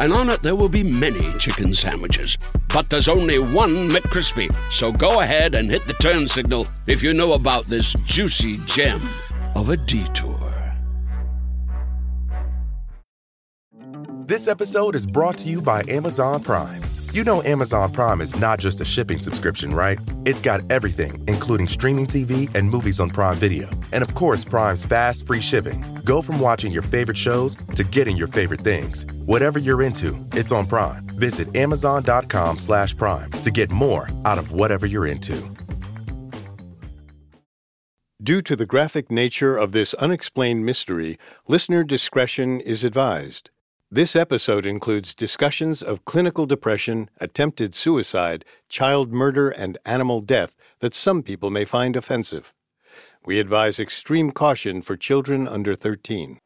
and on it there will be many chicken sandwiches. But there's only one McCrispy. So go ahead and hit the turn signal if you know about this juicy gem of a detour. This episode is brought to you by Amazon Prime. You know Amazon Prime is not just a shipping subscription, right? It's got everything, including streaming TV and movies on Prime Video. And of course, Prime's fast, free shipping. Go from watching your favorite shows to getting your favorite things. Whatever you're into, it's on Prime. Visit amazon.com slash prime to get more out of whatever you're into. Due to the graphic nature of this unexplained mystery, listener discretion is advised. This episode includes discussions of clinical depression, attempted suicide, child murder, and animal death that some people may find offensive. We advise extreme caution for children under 13.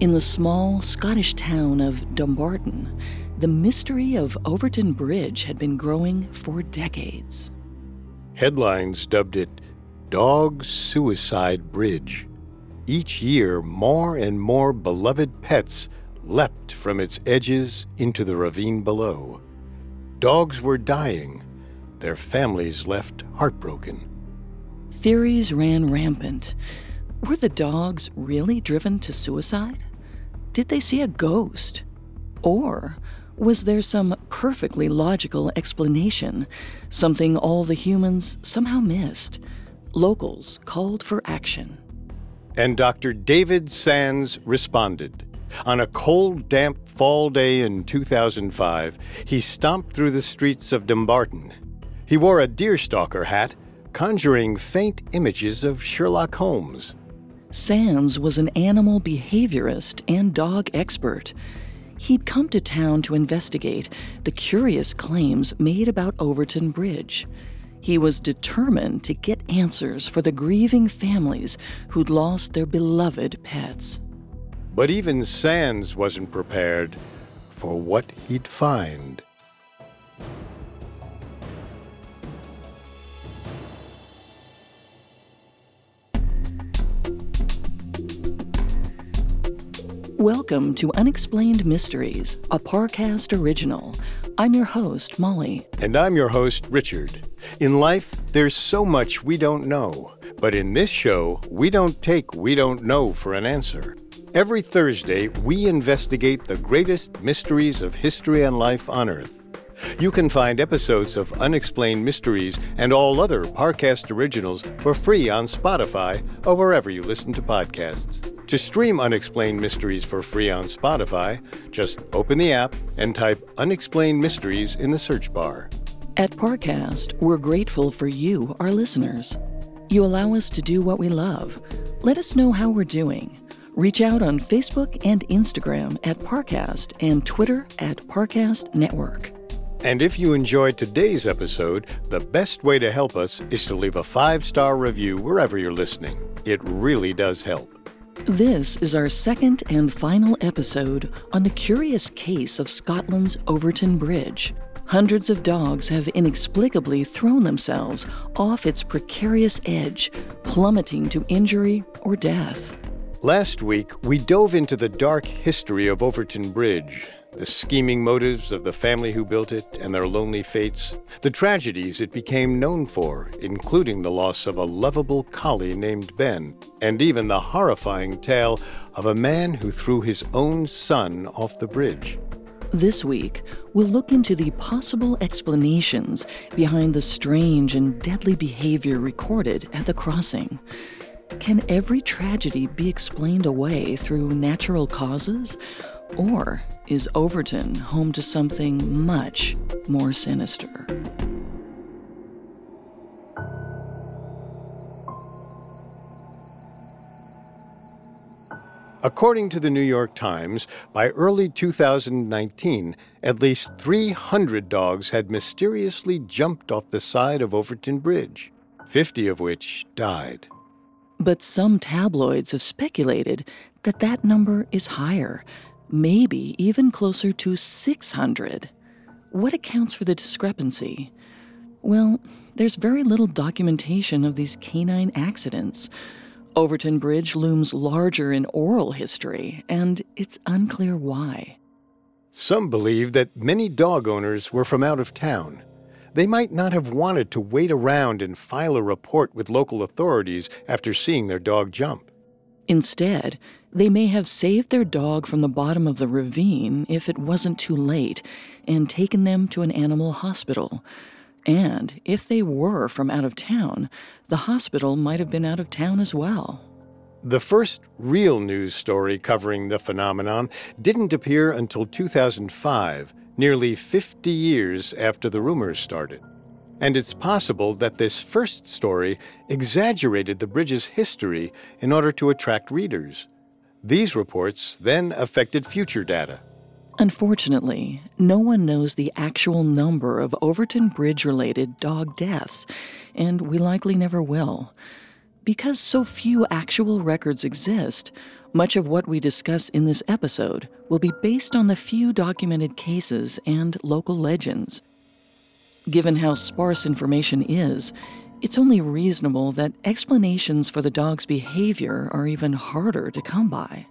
In the small Scottish town of Dumbarton, the mystery of Overtoun Bridge had been growing for decades. Headlines dubbed it Dog Suicide Bridge. Each year, more and more beloved pets leapt from its edges into the ravine below. Dogs were dying, their families left heartbroken. Theories ran rampant. Were the dogs really driven to suicide? Did they see a ghost? Or was there some perfectly logical explanation, something all the humans somehow missed? Locals called for action. And Dr. David Sands responded. On a cold, damp fall day in 2005, he stomped through the streets of Dumbarton. He wore a deerstalker hat, conjuring faint images of Sherlock Holmes. Sands was an animal behaviorist and dog expert. He'd come to town to investigate the curious claims made about Overtoun Bridge. He was determined to get answers for the grieving families who'd lost their beloved pets. But even Sands wasn't prepared for what he'd find. Welcome to Unexplained Mysteries, a Parcast original. I'm your host, Molly. And I'm your host, Richard. In life, there's so much we don't know. But in this show, we don't take we don't know for an answer. Every Thursday, we investigate the greatest mysteries of history and life on Earth. You can find episodes of Unexplained Mysteries and all other Parcast originals for free on Spotify or wherever you listen to podcasts. To stream Unexplained Mysteries for free on Spotify, just open the app and type Unexplained Mysteries in the search bar. At Parcast, we're grateful for you, our listeners. You allow us to do what we love. Let us know how we're doing. Reach out on Facebook and Instagram at Parcast and Twitter at Parcast Network. And if you enjoyed today's episode, the best way to help us is to leave a five star review wherever you're listening. It really does help. This is our second and final episode on the curious case of Scotland's Overtoun Bridge. Hundreds of dogs have inexplicably thrown themselves off its precarious edge, plummeting to injury or death. Last week, we dove into the dark history of Overtoun Bridge, the scheming motives of the family who built it and their lonely fates, the tragedies it became known for, including the loss of a lovable collie named Ben, and even the horrifying tale of a man who threw his own son off the bridge. This week, we'll look into the possible explanations behind the strange and deadly behavior recorded at the crossing. Can every tragedy be explained away through natural causes? Or is Overtoun home to something much more sinister? According to the New York Times, by early 2019, at least 300 dogs had mysteriously jumped off the side of Overtoun Bridge, 50 of which died. But some tabloids have speculated that that number is higher, maybe even closer to 600. What accounts for the discrepancy? Well, there's very little documentation of these canine accidents. Overtoun Bridge looms larger in oral history, and it's unclear why. Some believe that many dog owners were from out of town. They might not have wanted to wait around and file a report with local authorities after seeing their dog jump. Instead, they may have saved their dog from the bottom of the ravine if it wasn't too late and taken them to an animal hospital. And if they were from out of town, the hospital might have been out of town as well. The first real news story covering the phenomenon didn't appear until 2005, nearly 50 years after the rumors started. And it's possible that this first story exaggerated the bridge's history in order to attract readers. These reports then affected future data. Unfortunately, no one knows the actual number of Overtoun Bridge related dog deaths, and we likely never will. Because so few actual records exist, much of what we discuss in this episode will be based on the few documented cases and local legends. Given how sparse information is, it's only reasonable that explanations for the dog's behavior are even harder to come by.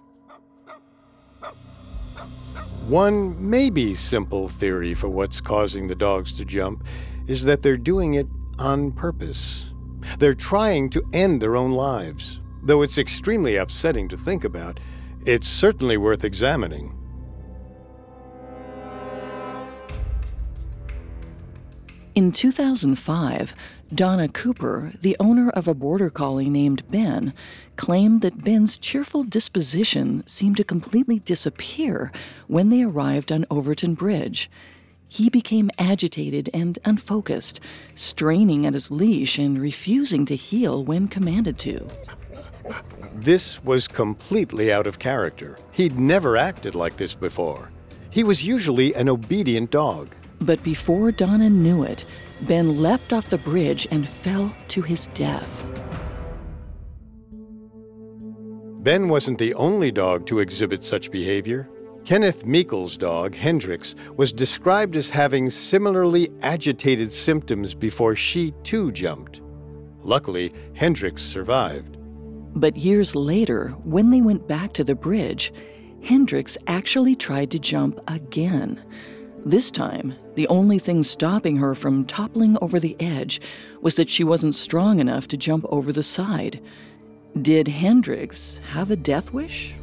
One maybe simple theory for what's causing the dogs to jump is that they're doing it on purpose. They're trying to end their own lives. Though it's extremely upsetting to think about, it's certainly worth examining. In 2005, Donna Cooper, the owner of a border collie named Ben, claimed that Ben's cheerful disposition seemed to completely disappear when they arrived on Overtoun Bridge. He became agitated and unfocused, straining at his leash and refusing to heel when commanded to. This was completely out of character. He'd never acted like this before. He was usually an obedient dog. But before Donna knew it, Ben leapt off the bridge and fell to his death. Ben wasn't the only dog to exhibit such behavior. Kenneth Meekel's dog, Hendrix, was described as having similarly agitated symptoms before she too jumped. Luckily, Hendrix survived. But years later, when they went back to the bridge, Hendrix actually tried to jump again. This time, the only thing stopping her from toppling over the edge was that she wasn't strong enough to jump over the side. Did Hendrix have a death wish?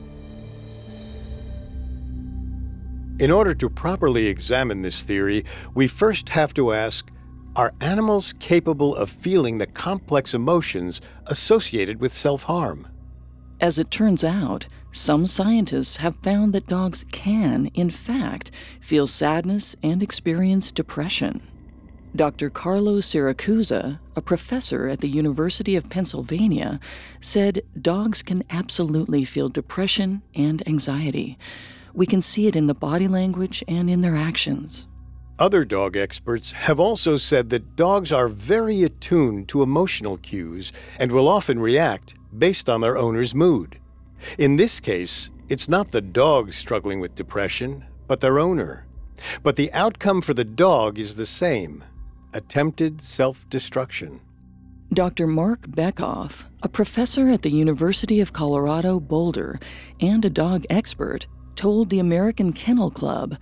In order to properly examine this theory, we first have to ask Are animals capable of feeling the complex emotions associated with self harm? As it turns out, some scientists have found that dogs can, in fact, feel sadness and experience depression. Dr. Carlo Siracusa, a professor at the University of Pennsylvania, said dogs can absolutely feel depression and anxiety. We can see it in the body language and in their actions. Other dog experts have also said that dogs are very attuned to emotional cues and will often react based on their owner's mood. In this case, it's not the dog struggling with depression, but their owner. But the outcome for the dog is the same attempted self destruction. Dr. Marc Bekoff, a professor at the University of Colorado Boulder and a dog expert, told the American Kennel Club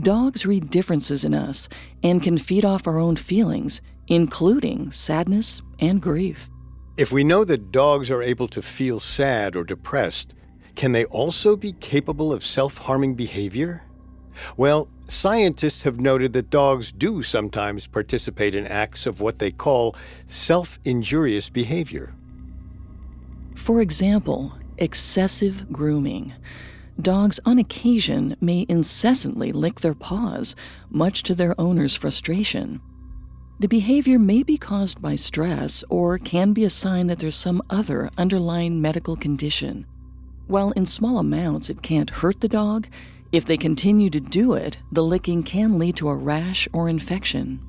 dogs read differences in us and can feed off our own feelings, including sadness and grief. If we know that dogs are able to feel sad or depressed, can they also be capable of self harming behavior? Well, scientists have noted that dogs do sometimes participate in acts of what they call self injurious behavior. For example, excessive grooming. Dogs, on occasion, may incessantly lick their paws, much to their owner's frustration. The behavior may be caused by stress or can be a sign that there's some other underlying medical condition. While in small amounts it can't hurt the dog, if they continue to do it, the licking can lead to a rash or infection.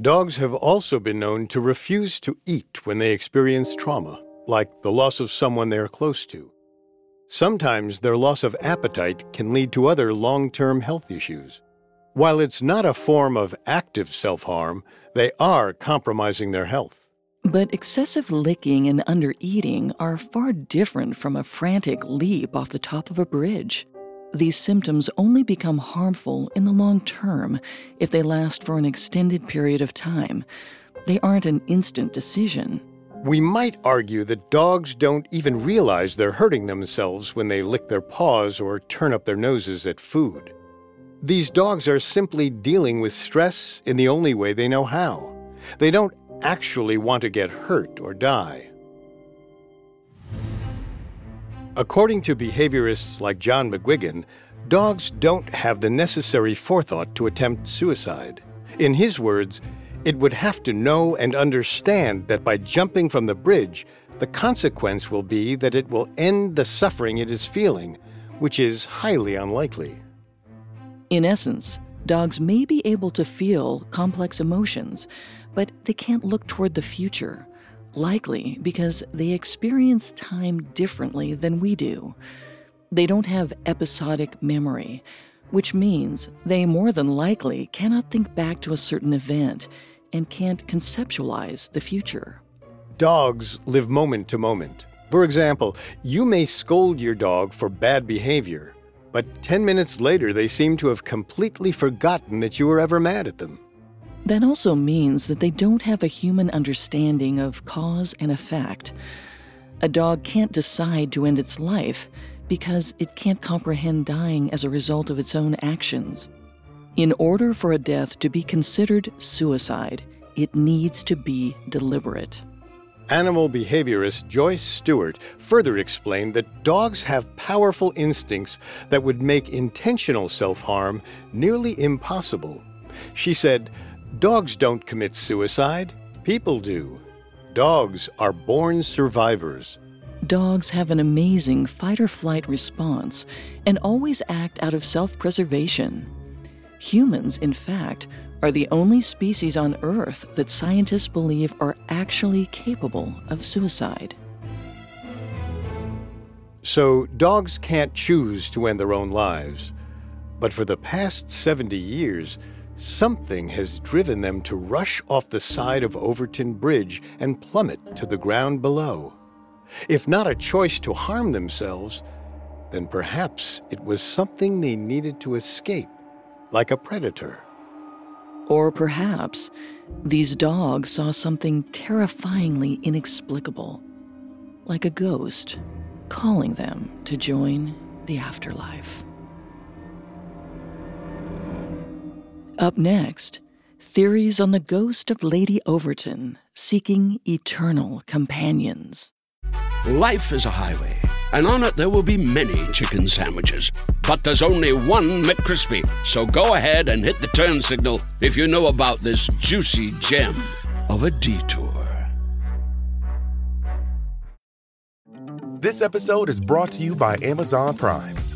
Dogs have also been known to refuse to eat when they experience trauma, like the loss of someone they are close to. Sometimes their loss of appetite can lead to other long term health issues. While it's not a form of active self harm, they are compromising their health. But excessive licking and undereating are far different from a frantic leap off the top of a bridge. These symptoms only become harmful in the long term if they last for an extended period of time. They aren't an instant decision. We might argue that dogs don't even realize they're hurting themselves when they lick their paws or turn up their noses at food. These dogs are simply dealing with stress in the only way they know how. They don't actually want to get hurt or die. According to behaviorists like John McGuigan, dogs don't have the necessary forethought to attempt suicide. In his words, it would have to know and understand that by jumping from the bridge, the consequence will be that it will end the suffering it is feeling, which is highly unlikely. In essence, dogs may be able to feel complex emotions, but they can't look toward the future likely because they experience time differently than we do. They don't have episodic memory, which means they more than likely cannot think back to a certain event and can't conceptualize the future. Dogs live moment to moment. For example, you may scold your dog for bad behavior, but 10 minutes later they seem to have completely forgotten that you were ever mad at them. That also means that they don't have a human understanding of cause and effect. A dog can't decide to end its life because it can't comprehend dying as a result of its own actions. In order for a death to be considered suicide, it needs to be deliberate. Animal behaviorist Joyce Stewart further explained that dogs have powerful instincts that would make intentional self harm nearly impossible. She said, Dogs don't commit suicide, people do. Dogs are born survivors. Dogs have an amazing fight or flight response and always act out of self preservation. Humans, in fact, are the only species on Earth that scientists believe are actually capable of suicide. So, dogs can't choose to end their own lives. But for the past 70 years, Something has driven them to rush off the side of Overtoun Bridge and plummet to the ground below. If not a choice to harm themselves, then perhaps it was something they needed to escape, like a predator. Or perhaps these dogs saw something terrifyingly inexplicable, like a ghost calling them to join the afterlife. Up next, theories on the ghost of Lady Overtoun seeking eternal companions. Life is a highway, and on it there will be many chicken sandwiches. But there's only one McCrispy. So go ahead and hit the turn signal if you know about this juicy gem of a detour. This episode is brought to you by Amazon Prime.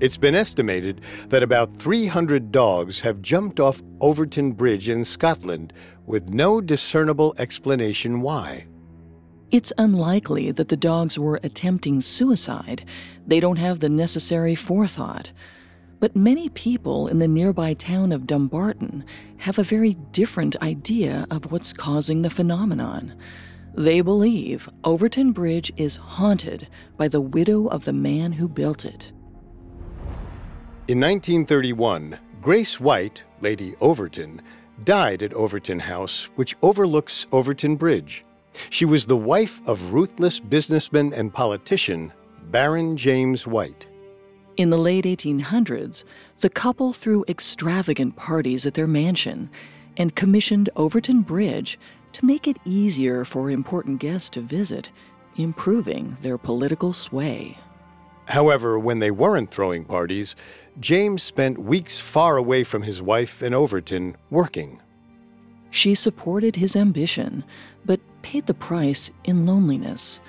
It's been estimated that about 300 dogs have jumped off Overtoun Bridge in Scotland with no discernible explanation why. It's unlikely that the dogs were attempting suicide. They don't have the necessary forethought. But many people in the nearby town of Dumbarton have a very different idea of what's causing the phenomenon. They believe Overtoun Bridge is haunted by the widow of the man who built it. In 1931, Grace White, Lady Overtoun, died at Overtoun House, which overlooks Overtoun Bridge. She was the wife of ruthless businessman and politician Baron James White. In the late 1800s, the couple threw extravagant parties at their mansion and commissioned Overtoun Bridge to make it easier for important guests to visit, improving their political sway. However, when they weren't throwing parties, James spent weeks far away from his wife and Overtoun working. She supported his ambition, but paid the price in loneliness.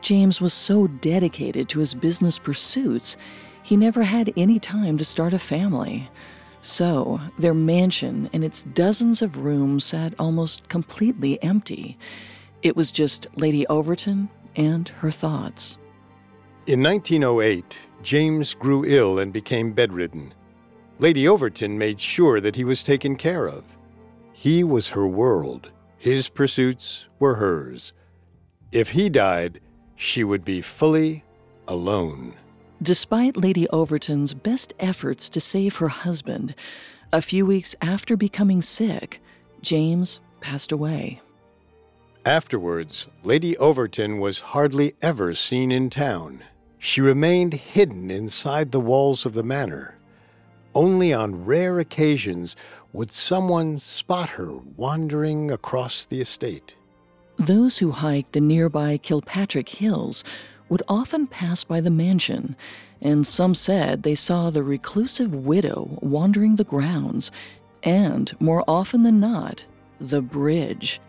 James was so dedicated to his business pursuits, he never had any time to start a family. So, their mansion and its dozens of rooms sat almost completely empty. It was just Lady Overtoun and her thoughts. In 1908, James grew ill and became bedridden. Lady Overtoun made sure that he was taken care of. He was her world. His pursuits were hers. If he died, she would be fully alone. Despite Lady Overtoun's best efforts to save her husband, a few weeks after becoming sick, James passed away. Afterwards, Lady Overtoun was hardly ever seen in town. She remained hidden inside the walls of the manor. Only on rare occasions would someone spot her wandering across the estate. Those who hiked the nearby Kilpatrick Hills would often pass by the mansion, and some said they saw the reclusive widow wandering the grounds, and, more often than not, the bridge.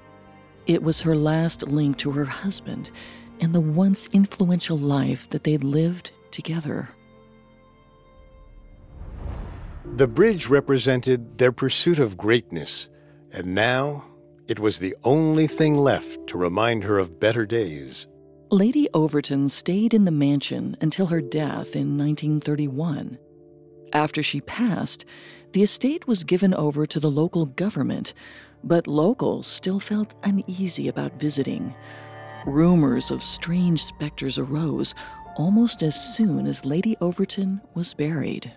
It was her last link to her husband, and the once influential life that they'd lived together. The bridge represented their pursuit of greatness, and now it was the only thing left to remind her of better days. Lady Overtoun stayed in the mansion until her death in 1931. After she passed, the estate was given over to the local government, but locals still felt uneasy about visiting. Rumors of strange specters arose almost as soon as Lady Overtoun was buried.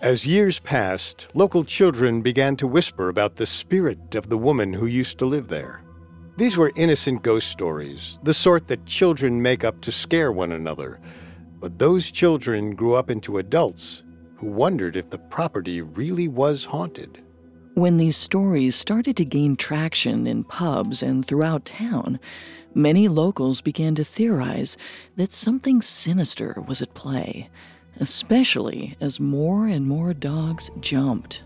As years passed, local children began to whisper about the spirit of the woman who used to live there. These were innocent ghost stories, the sort that children make up to scare one another. But those children grew up into adults who wondered if the property really was haunted. When these stories started to gain traction in pubs and throughout town, many locals began to theorize that something sinister was at play, especially as more and more dogs jumped.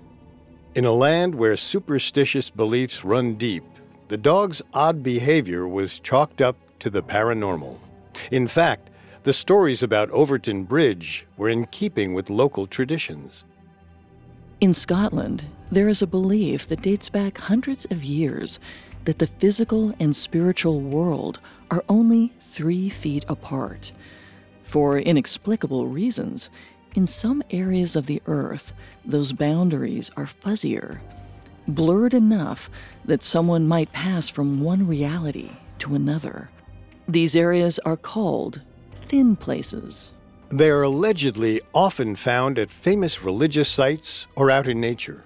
In a land where superstitious beliefs run deep, the dog's odd behavior was chalked up to the paranormal. In fact, the stories about Overtoun Bridge were in keeping with local traditions. In Scotland, there is a belief that dates back hundreds of years that the physical and spiritual world are only three feet apart. For inexplicable reasons, in some areas of the earth, those boundaries are fuzzier, blurred enough that someone might pass from one reality to another. These areas are called thin places. They are allegedly often found at famous religious sites or out in nature.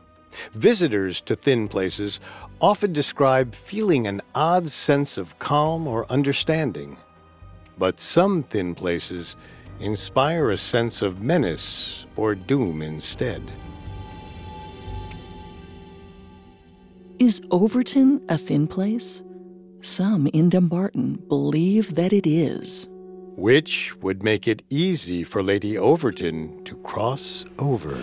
Visitors to thin places often describe feeling an odd sense of calm or understanding. But some thin places inspire a sense of menace or doom instead. Is Overtoun a thin place? Some in Dumbarton believe that it is which would make it easy for Lady Overtoun to cross over.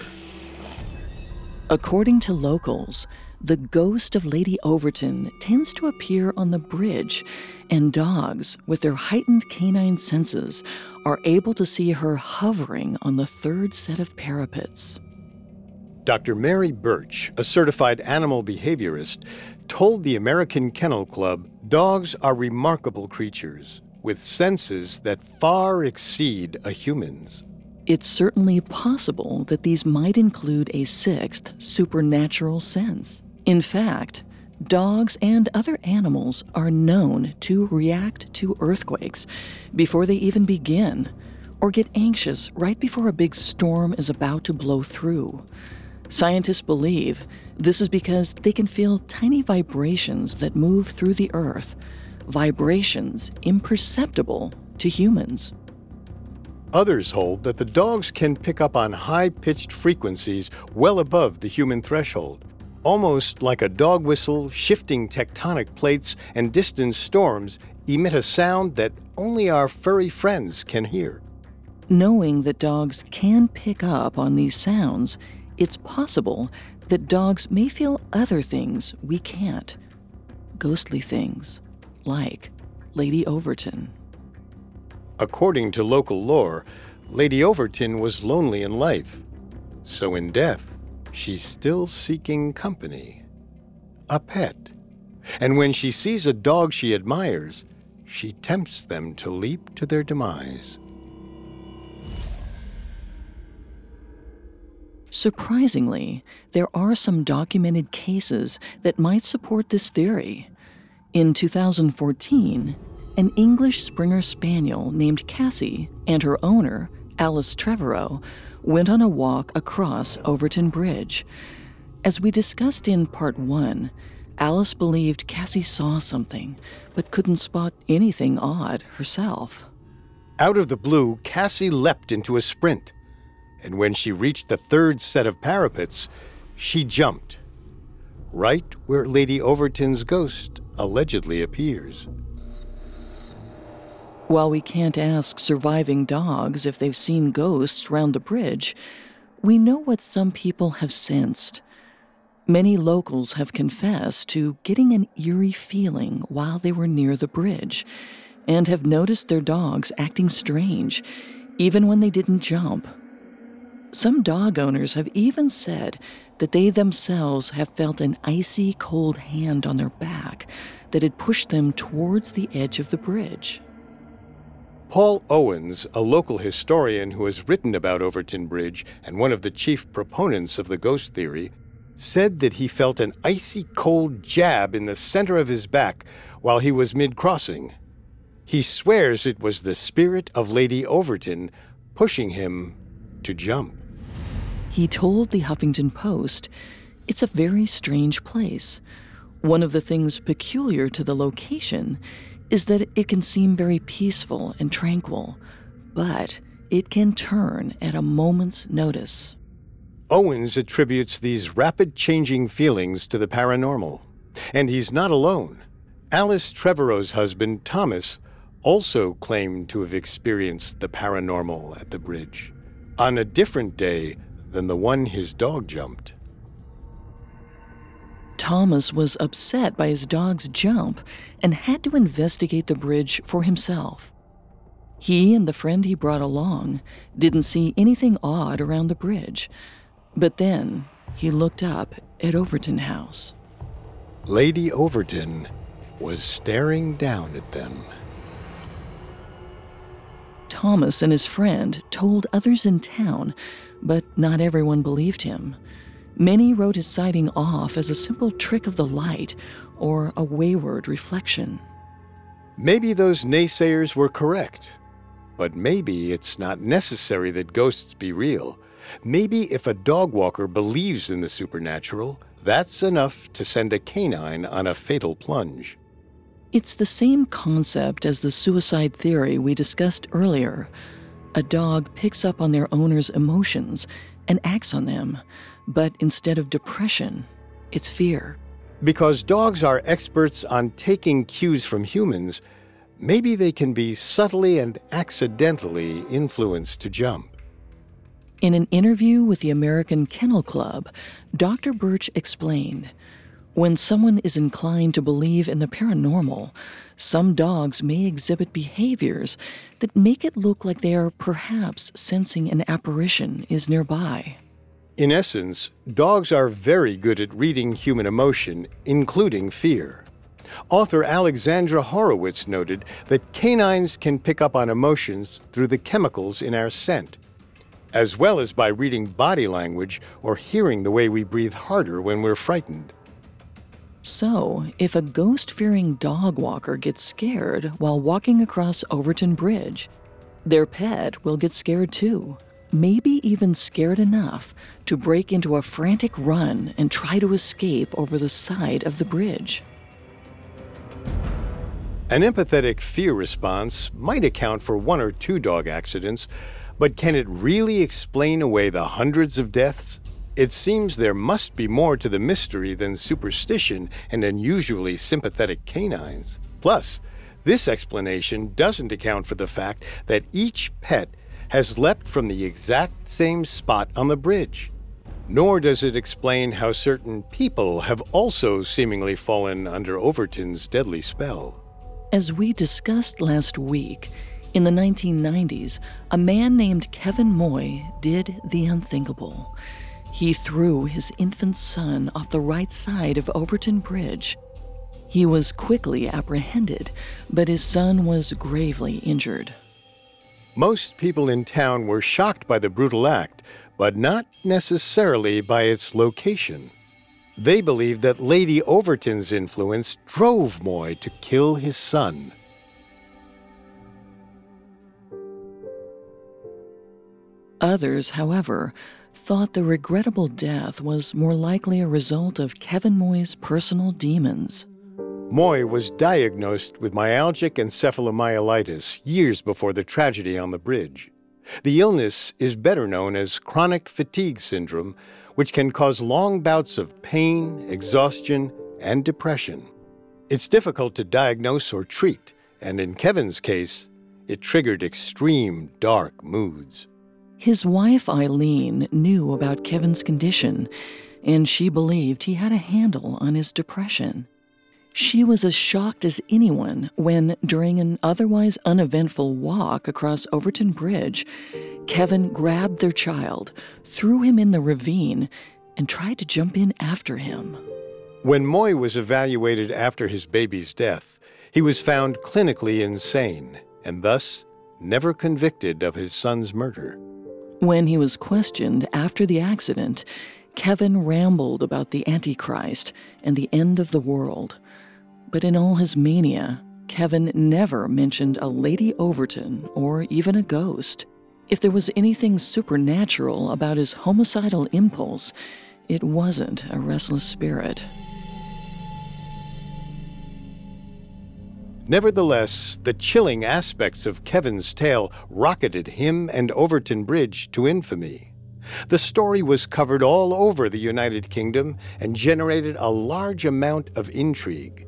According to locals, the ghost of Lady Overtoun tends to appear on the bridge, and dogs, with their heightened canine senses, are able to see her hovering on the third set of parapets. Dr. Mary Birch, a certified animal behaviorist, told the American Kennel Club dogs are remarkable creatures with senses that far exceed a human's. It's certainly possible that these might include a sixth supernatural sense. In fact, dogs and other animals are known to react to earthquakes before they even begin, or get anxious right before a big storm is about to blow through. Scientists believe this is because they can feel tiny vibrations that move through the earth vibrations imperceptible to humans. Others hold that the dogs can pick up on high pitched frequencies well above the human threshold, almost like a dog whistle, shifting tectonic plates, and distant storms emit a sound that only our furry friends can hear. Knowing that dogs can pick up on these sounds, it's possible that dogs may feel other things we can't. Ghostly things, like Lady Overtoun. According to local lore, Lady Overtoun was lonely in life. So in death, she's still seeking company. A pet. And when she sees a dog she admires, she tempts them to leap to their demise. Surprisingly, there are some documented cases that might support this theory. In 2014, an English Springer Spaniel named Cassie and her owner, Alice Trevorrow, went on a walk across Overtoun Bridge. As we discussed in part one, Alice believed Cassie saw something, but couldn't spot anything odd herself. Out of the blue, Cassie leapt into a sprint, and when she reached the third set of parapets, she jumped. Right where Lady Overtoun's ghost allegedly appears. While we can't ask surviving dogs if they've seen ghosts round the bridge, we know what some people have sensed. Many locals have confessed to getting an eerie feeling while they were near the bridge and have noticed their dogs acting strange, even when they didn't jump. Some dog owners have even said that they themselves have felt an icy cold hand on their back that had pushed them towards the edge of the bridge. Paul Owens, a local historian who has written about Overtoun Bridge and one of the chief proponents of the ghost theory, said that he felt an icy cold jab in the center of his back while he was mid crossing. He swears it was the spirit of Lady Overtoun pushing him to jump. He told the Huffington Post, It's a very strange place. One of the things peculiar to the location is that it can seem very peaceful and tranquil, but it can turn at a moment's notice. Owens attributes these rapid changing feelings to the paranormal. And he's not alone. Alice Trevorrow's husband, Thomas, also claimed to have experienced the paranormal at the bridge on a different day than the one his dog jumped. Thomas was upset by his dog's jump and had to investigate the bridge for himself. He and the friend he brought along didn't see anything odd around the bridge, but then he looked up at Overtoun House. Lady Overtoun was staring down at them. Thomas and his friend told others in town, but not everyone believed him. Many wrote his sighting off as a simple trick of the light or a wayward reflection. Maybe those naysayers were correct, but maybe it's not necessary that ghosts be real. Maybe if a dog walker believes in the supernatural, that's enough to send a canine on a fatal plunge. It's the same concept as the suicide theory we discussed earlier. A dog picks up on their owner's emotions and acts on them, but instead of depression, it's fear. Because dogs are experts on taking cues from humans, maybe they can be subtly and accidentally influenced to jump. In an interview with the American Kennel Club, Dr. Birch explained when someone is inclined to believe in the paranormal, some dogs may exhibit behaviors that make it look like they are perhaps sensing an apparition is nearby. In essence, dogs are very good at reading human emotion, including fear. Author Alexandra Horowitz noted that canines can pick up on emotions through the chemicals in our scent, as well as by reading body language or hearing the way we breathe harder when we're frightened. So, if a ghost fearing dog walker gets scared while walking across Overtoun Bridge, their pet will get scared too. Maybe even scared enough to break into a frantic run and try to escape over the side of the bridge. An empathetic fear response might account for one or two dog accidents, but can it really explain away the hundreds of deaths? It seems there must be more to the mystery than superstition and unusually sympathetic canines. Plus, this explanation doesn't account for the fact that each pet has leapt from the exact same spot on the bridge. Nor does it explain how certain people have also seemingly fallen under Overtoun's deadly spell. As we discussed last week, in the 1990s, a man named Kevin Moy did the unthinkable. He threw his infant son off the right side of Overtoun Bridge. He was quickly apprehended, but his son was gravely injured. Most people in town were shocked by the brutal act, but not necessarily by its location. They believed that Lady Overtoun's influence drove Moy to kill his son. Others, however, thought the regrettable death was more likely a result of Kevin Moy's personal demons. Moy was diagnosed with myalgic encephalomyelitis years before the tragedy on the bridge. The illness is better known as chronic fatigue syndrome, which can cause long bouts of pain, exhaustion, and depression. It's difficult to diagnose or treat, and in Kevin's case, it triggered extreme dark moods. His wife Eileen knew about Kevin's condition, and she believed he had a handle on his depression. She was as shocked as anyone when, during an otherwise uneventful walk across Overtoun Bridge, Kevin grabbed their child, threw him in the ravine, and tried to jump in after him. When Moy was evaluated after his baby's death, he was found clinically insane and thus never convicted of his son's murder. When he was questioned after the accident, Kevin rambled about the Antichrist and the end of the world. But in all his mania, Kevin never mentioned a Lady Overtoun or even a ghost. If there was anything supernatural about his homicidal impulse, it wasn't a restless spirit. Nevertheless, the chilling aspects of Kevin's tale rocketed him and Overtoun Bridge to infamy. The story was covered all over the United Kingdom and generated a large amount of intrigue.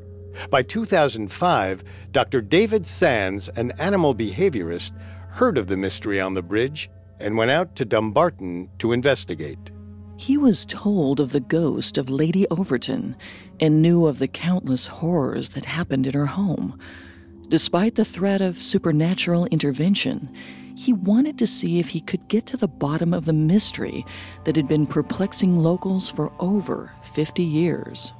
By 2005, Dr. David Sands, an animal behaviorist, heard of the mystery on the bridge and went out to Dumbarton to investigate. He was told of the ghost of Lady Overtoun and knew of the countless horrors that happened in her home. Despite the threat of supernatural intervention, he wanted to see if he could get to the bottom of the mystery that had been perplexing locals for over 50 years.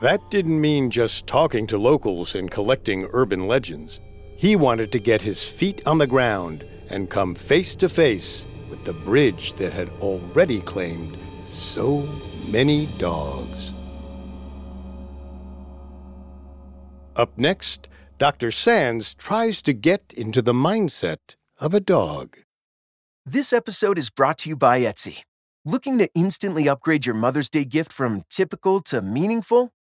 That didn't mean just talking to locals and collecting urban legends. He wanted to get his feet on the ground and come face to face with the bridge that had already claimed so many dogs. Up next, Dr. Sands tries to get into the mindset of a dog. This episode is brought to you by Etsy. Looking to instantly upgrade your Mother's Day gift from typical to meaningful?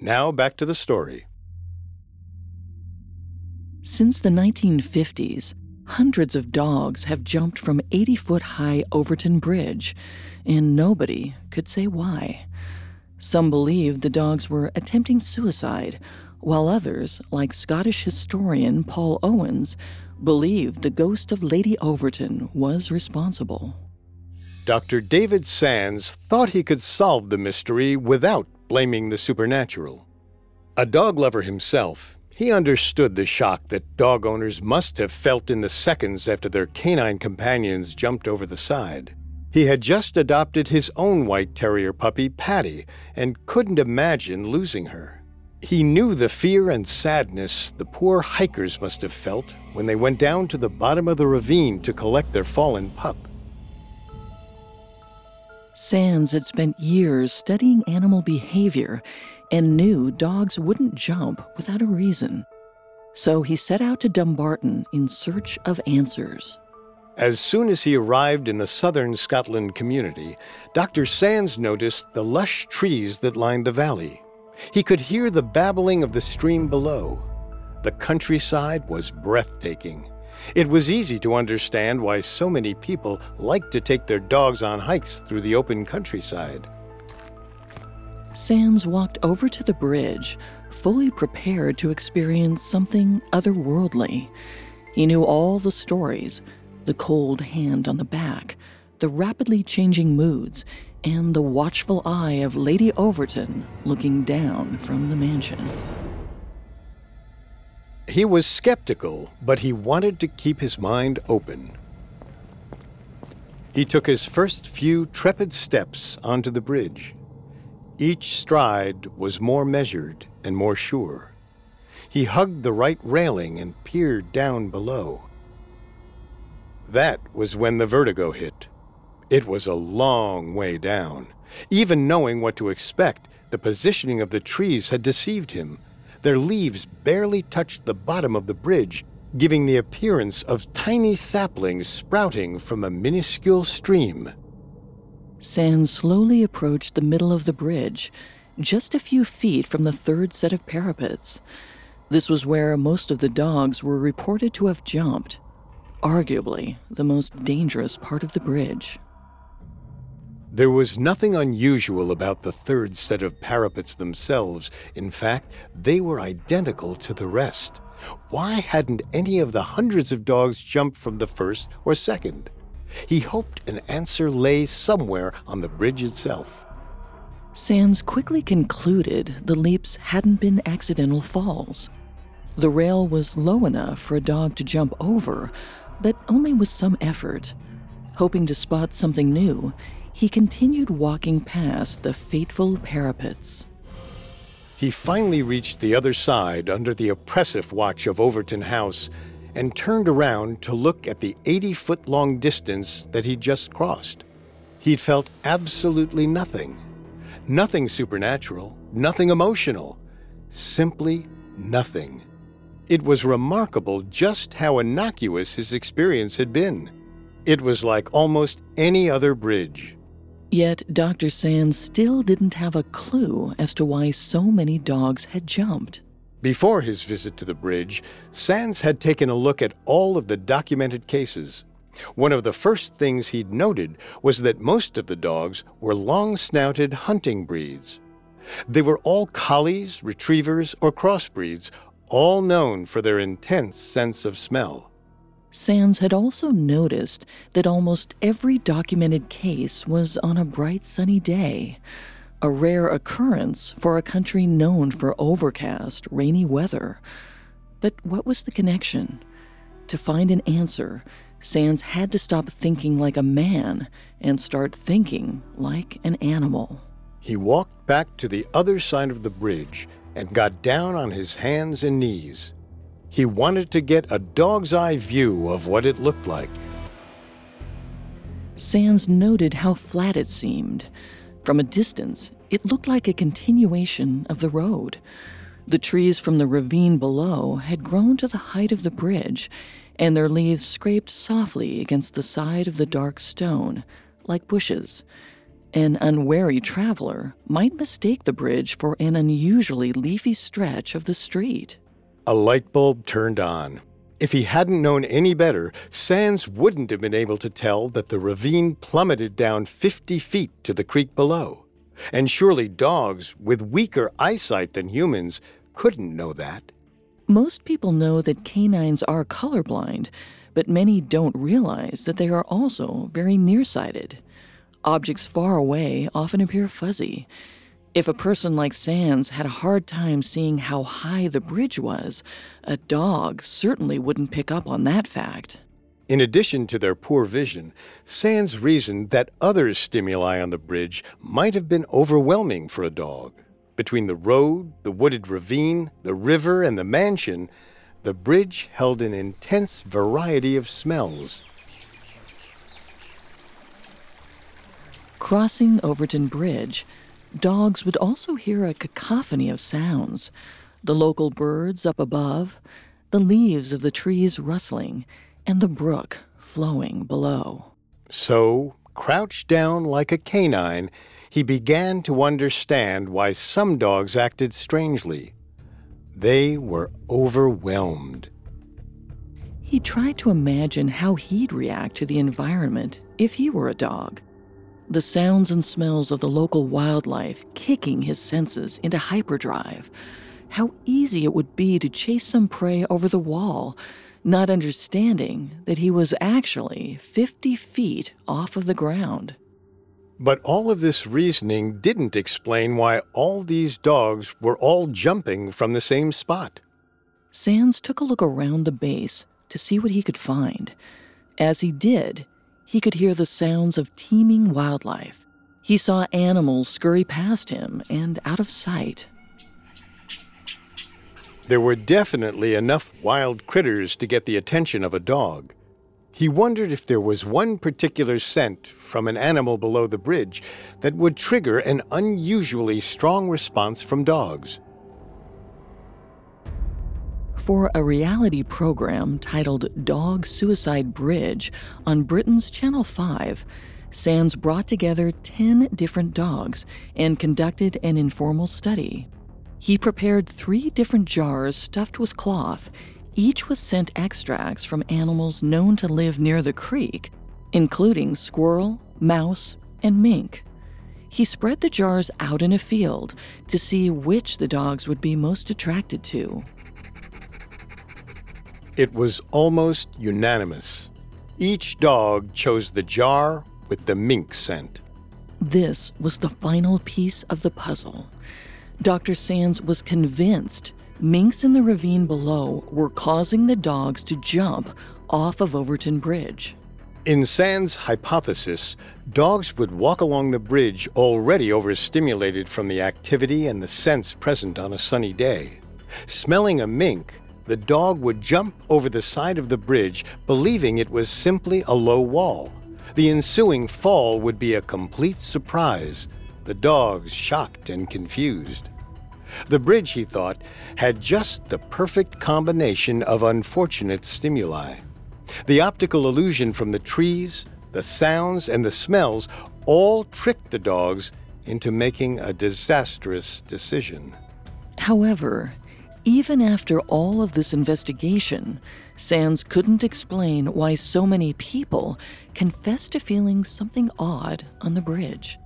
Now back to the story. Since the 1950s, Hundreds of dogs have jumped from 80 foot high Overtoun Bridge, and nobody could say why. Some believed the dogs were attempting suicide, while others, like Scottish historian Paul Owens, believed the ghost of Lady Overtoun was responsible. Dr. David Sands thought he could solve the mystery without blaming the supernatural. A dog lover himself, he understood the shock that dog owners must have felt in the seconds after their canine companions jumped over the side. He had just adopted his own white terrier puppy, Patty, and couldn't imagine losing her. He knew the fear and sadness the poor hikers must have felt when they went down to the bottom of the ravine to collect their fallen pup. Sands had spent years studying animal behavior and knew dogs wouldn't jump without a reason. So he set out to Dumbarton in search of answers. As soon as he arrived in the southern Scotland community, Dr. Sands noticed the lush trees that lined the valley. He could hear the babbling of the stream below. The countryside was breathtaking. It was easy to understand why so many people liked to take their dogs on hikes through the open countryside. Sands walked over to the bridge, fully prepared to experience something otherworldly. He knew all the stories the cold hand on the back, the rapidly changing moods, and the watchful eye of Lady Overtoun looking down from the mansion. He was skeptical, but he wanted to keep his mind open. He took his first few trepid steps onto the bridge. Each stride was more measured and more sure. He hugged the right railing and peered down below. That was when the vertigo hit. It was a long way down. Even knowing what to expect, the positioning of the trees had deceived him. Their leaves barely touched the bottom of the bridge, giving the appearance of tiny saplings sprouting from a minuscule stream. Sands slowly approached the middle of the bridge, just a few feet from the third set of parapets. This was where most of the dogs were reported to have jumped, arguably the most dangerous part of the bridge. There was nothing unusual about the third set of parapets themselves. In fact, they were identical to the rest. Why hadn't any of the hundreds of dogs jumped from the first or second? He hoped an answer lay somewhere on the bridge itself. Sands quickly concluded the leaps hadn't been accidental falls. The rail was low enough for a dog to jump over, but only with some effort. Hoping to spot something new, he continued walking past the fateful parapets. He finally reached the other side under the oppressive watch of Overtoun House and turned around to look at the 80 foot long distance that he'd just crossed. He'd felt absolutely nothing. Nothing supernatural, nothing emotional, simply nothing. It was remarkable just how innocuous his experience had been. It was like almost any other bridge. Yet Dr. Sands still didn't have a clue as to why so many dogs had jumped. Before his visit to the bridge, Sands had taken a look at all of the documented cases. One of the first things he'd noted was that most of the dogs were long snouted hunting breeds. They were all collies, retrievers, or crossbreeds, all known for their intense sense of smell. Sands had also noticed that almost every documented case was on a bright sunny day a rare occurrence for a country known for overcast, rainy weather. But what was the connection? To find an answer, Sands had to stop thinking like a man and start thinking like an animal. He walked back to the other side of the bridge and got down on his hands and knees. He wanted to get a dog's eye view of what it looked like. Sands noted how flat it seemed from a distance, it looked like a continuation of the road. The trees from the ravine below had grown to the height of the bridge, and their leaves scraped softly against the side of the dark stone, like bushes. An unwary traveler might mistake the bridge for an unusually leafy stretch of the street. A light bulb turned on. If he hadn't known any better, Sands wouldn't have been able to tell that the ravine plummeted down 50 feet to the creek below. And surely dogs, with weaker eyesight than humans, couldn't know that. Most people know that canines are colorblind, but many don't realize that they are also very nearsighted. Objects far away often appear fuzzy. If a person like Sands had a hard time seeing how high the bridge was, a dog certainly wouldn't pick up on that fact. In addition to their poor vision, Sands reasoned that other stimuli on the bridge might have been overwhelming for a dog. Between the road, the wooded ravine, the river, and the mansion, the bridge held an intense variety of smells. Crossing Overtoun Bridge, dogs would also hear a cacophony of sounds the local birds up above, the leaves of the trees rustling, and the brook flowing below. So, crouched down like a canine, he began to understand why some dogs acted strangely. They were overwhelmed. He tried to imagine how he'd react to the environment if he were a dog the sounds and smells of the local wildlife kicking his senses into hyperdrive. How easy it would be to chase some prey over the wall, not understanding that he was actually 50 feet off of the ground. But all of this reasoning didn't explain why all these dogs were all jumping from the same spot. Sands took a look around the base to see what he could find. As he did, he could hear the sounds of teeming wildlife. He saw animals scurry past him and out of sight. There were definitely enough wild critters to get the attention of a dog. He wondered if there was one particular scent from an animal below the bridge that would trigger an unusually strong response from dogs. For a reality program titled Dog Suicide Bridge on Britain's Channel 5, Sands brought together 10 different dogs and conducted an informal study. He prepared three different jars stuffed with cloth, each with scent extracts from animals known to live near the creek, including squirrel, mouse, and mink. He spread the jars out in a field to see which the dogs would be most attracted to. It was almost unanimous. Each dog chose the jar with the mink scent. This was the final piece of the puzzle. Dr. Sands was convinced minks in the ravine below were causing the dogs to jump off of Overtoun Bridge. In Sands' hypothesis, dogs would walk along the bridge already overstimulated from the activity and the scents present on a sunny day. Smelling a mink, the dog would jump over the side of the bridge, believing it was simply a low wall. The ensuing fall would be a complete surprise, the dogs shocked and confused. The bridge, he thought, had just the perfect combination of unfortunate stimuli. The optical illusion from the trees, the sounds, and the smells all tricked the dogs into making a disastrous decision. However, even after all of this investigation, Sands couldn't explain why so many people confessed to feeling something odd on the bridge.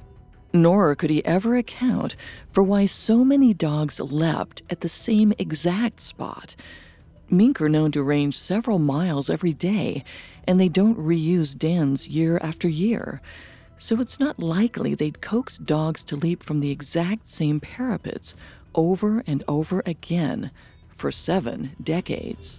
Nor could he ever account for why so many dogs leapt at the same exact spot. Mink are known to range several miles every day, and they don't reuse dens year after year. So it's not likely they'd coax dogs to leap from the exact same parapets over and over again for seven decades.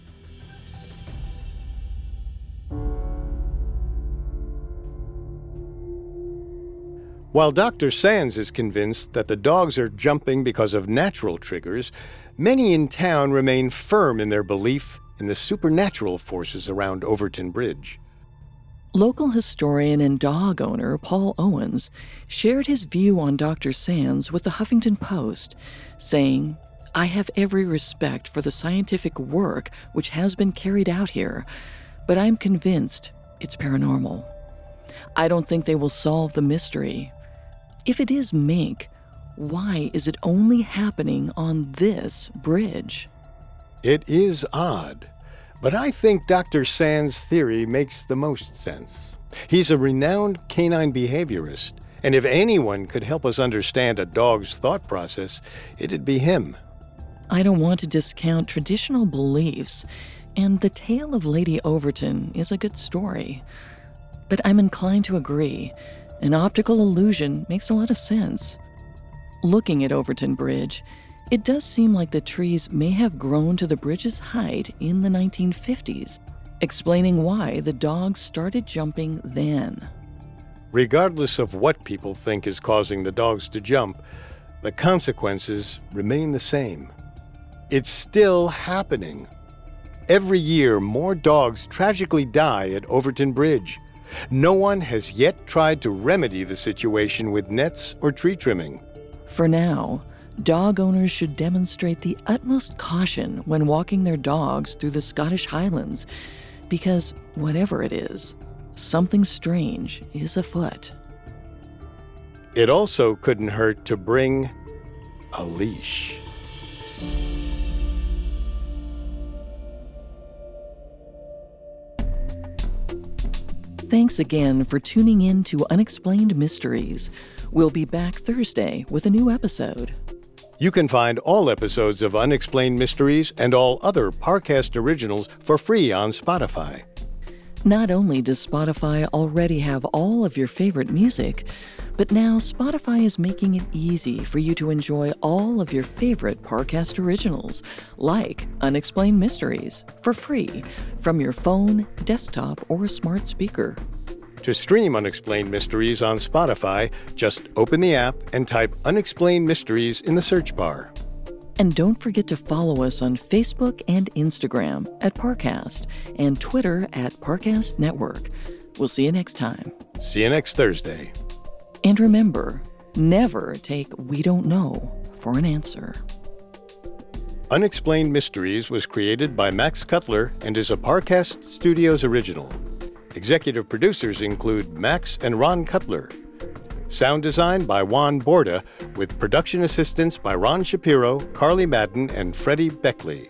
While Dr. Sands is convinced that the dogs are jumping because of natural triggers, many in town remain firm in their belief in the supernatural forces around Overtoun Bridge. Local historian and dog owner Paul Owens shared his view on Dr. Sands with the Huffington Post, saying, I have every respect for the scientific work which has been carried out here, but I'm convinced it's paranormal. I don't think they will solve the mystery. If it is mink, why is it only happening on this bridge? It is odd. But I think Dr. Sand's theory makes the most sense. He's a renowned canine behaviorist, and if anyone could help us understand a dog's thought process, it'd be him. I don't want to discount traditional beliefs, and the tale of Lady Overtoun is a good story. But I'm inclined to agree. An optical illusion makes a lot of sense. Looking at Overtoun Bridge, it does seem like the trees may have grown to the bridge's height in the 1950s, explaining why the dogs started jumping then. Regardless of what people think is causing the dogs to jump, the consequences remain the same. It's still happening. Every year, more dogs tragically die at Overtoun Bridge. No one has yet tried to remedy the situation with nets or tree trimming. For now, dog owners should demonstrate the utmost caution when walking their dogs through the Scottish Highlands because, whatever it is, something strange is afoot. It also couldn't hurt to bring a leash. Thanks again for tuning in to Unexplained Mysteries. We'll be back Thursday with a new episode. You can find all episodes of Unexplained Mysteries and all other Parcast originals for free on Spotify. Not only does Spotify already have all of your favorite music, but now Spotify is making it easy for you to enjoy all of your favorite Parcast originals, like Unexplained Mysteries, for free from your phone, desktop, or smart speaker. To stream Unexplained Mysteries on Spotify, just open the app and type Unexplained Mysteries in the search bar. And don't forget to follow us on Facebook and Instagram at Parcast and Twitter at Parcast Network. We'll see you next time. See you next Thursday. And remember, never take We Don't Know for an answer. Unexplained Mysteries was created by Max Cutler and is a Parcast Studios original. Executive producers include Max and Ron Cutler. Sound design by Juan Borda, with production assistance by Ron Shapiro, Carly Madden, and Freddie Beckley.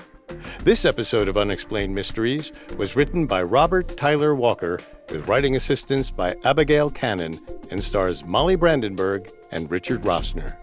This episode of Unexplained Mysteries was written by Robert Tyler Walker, with writing assistance by Abigail Cannon, and stars Molly Brandenburgh and Richard Rossner.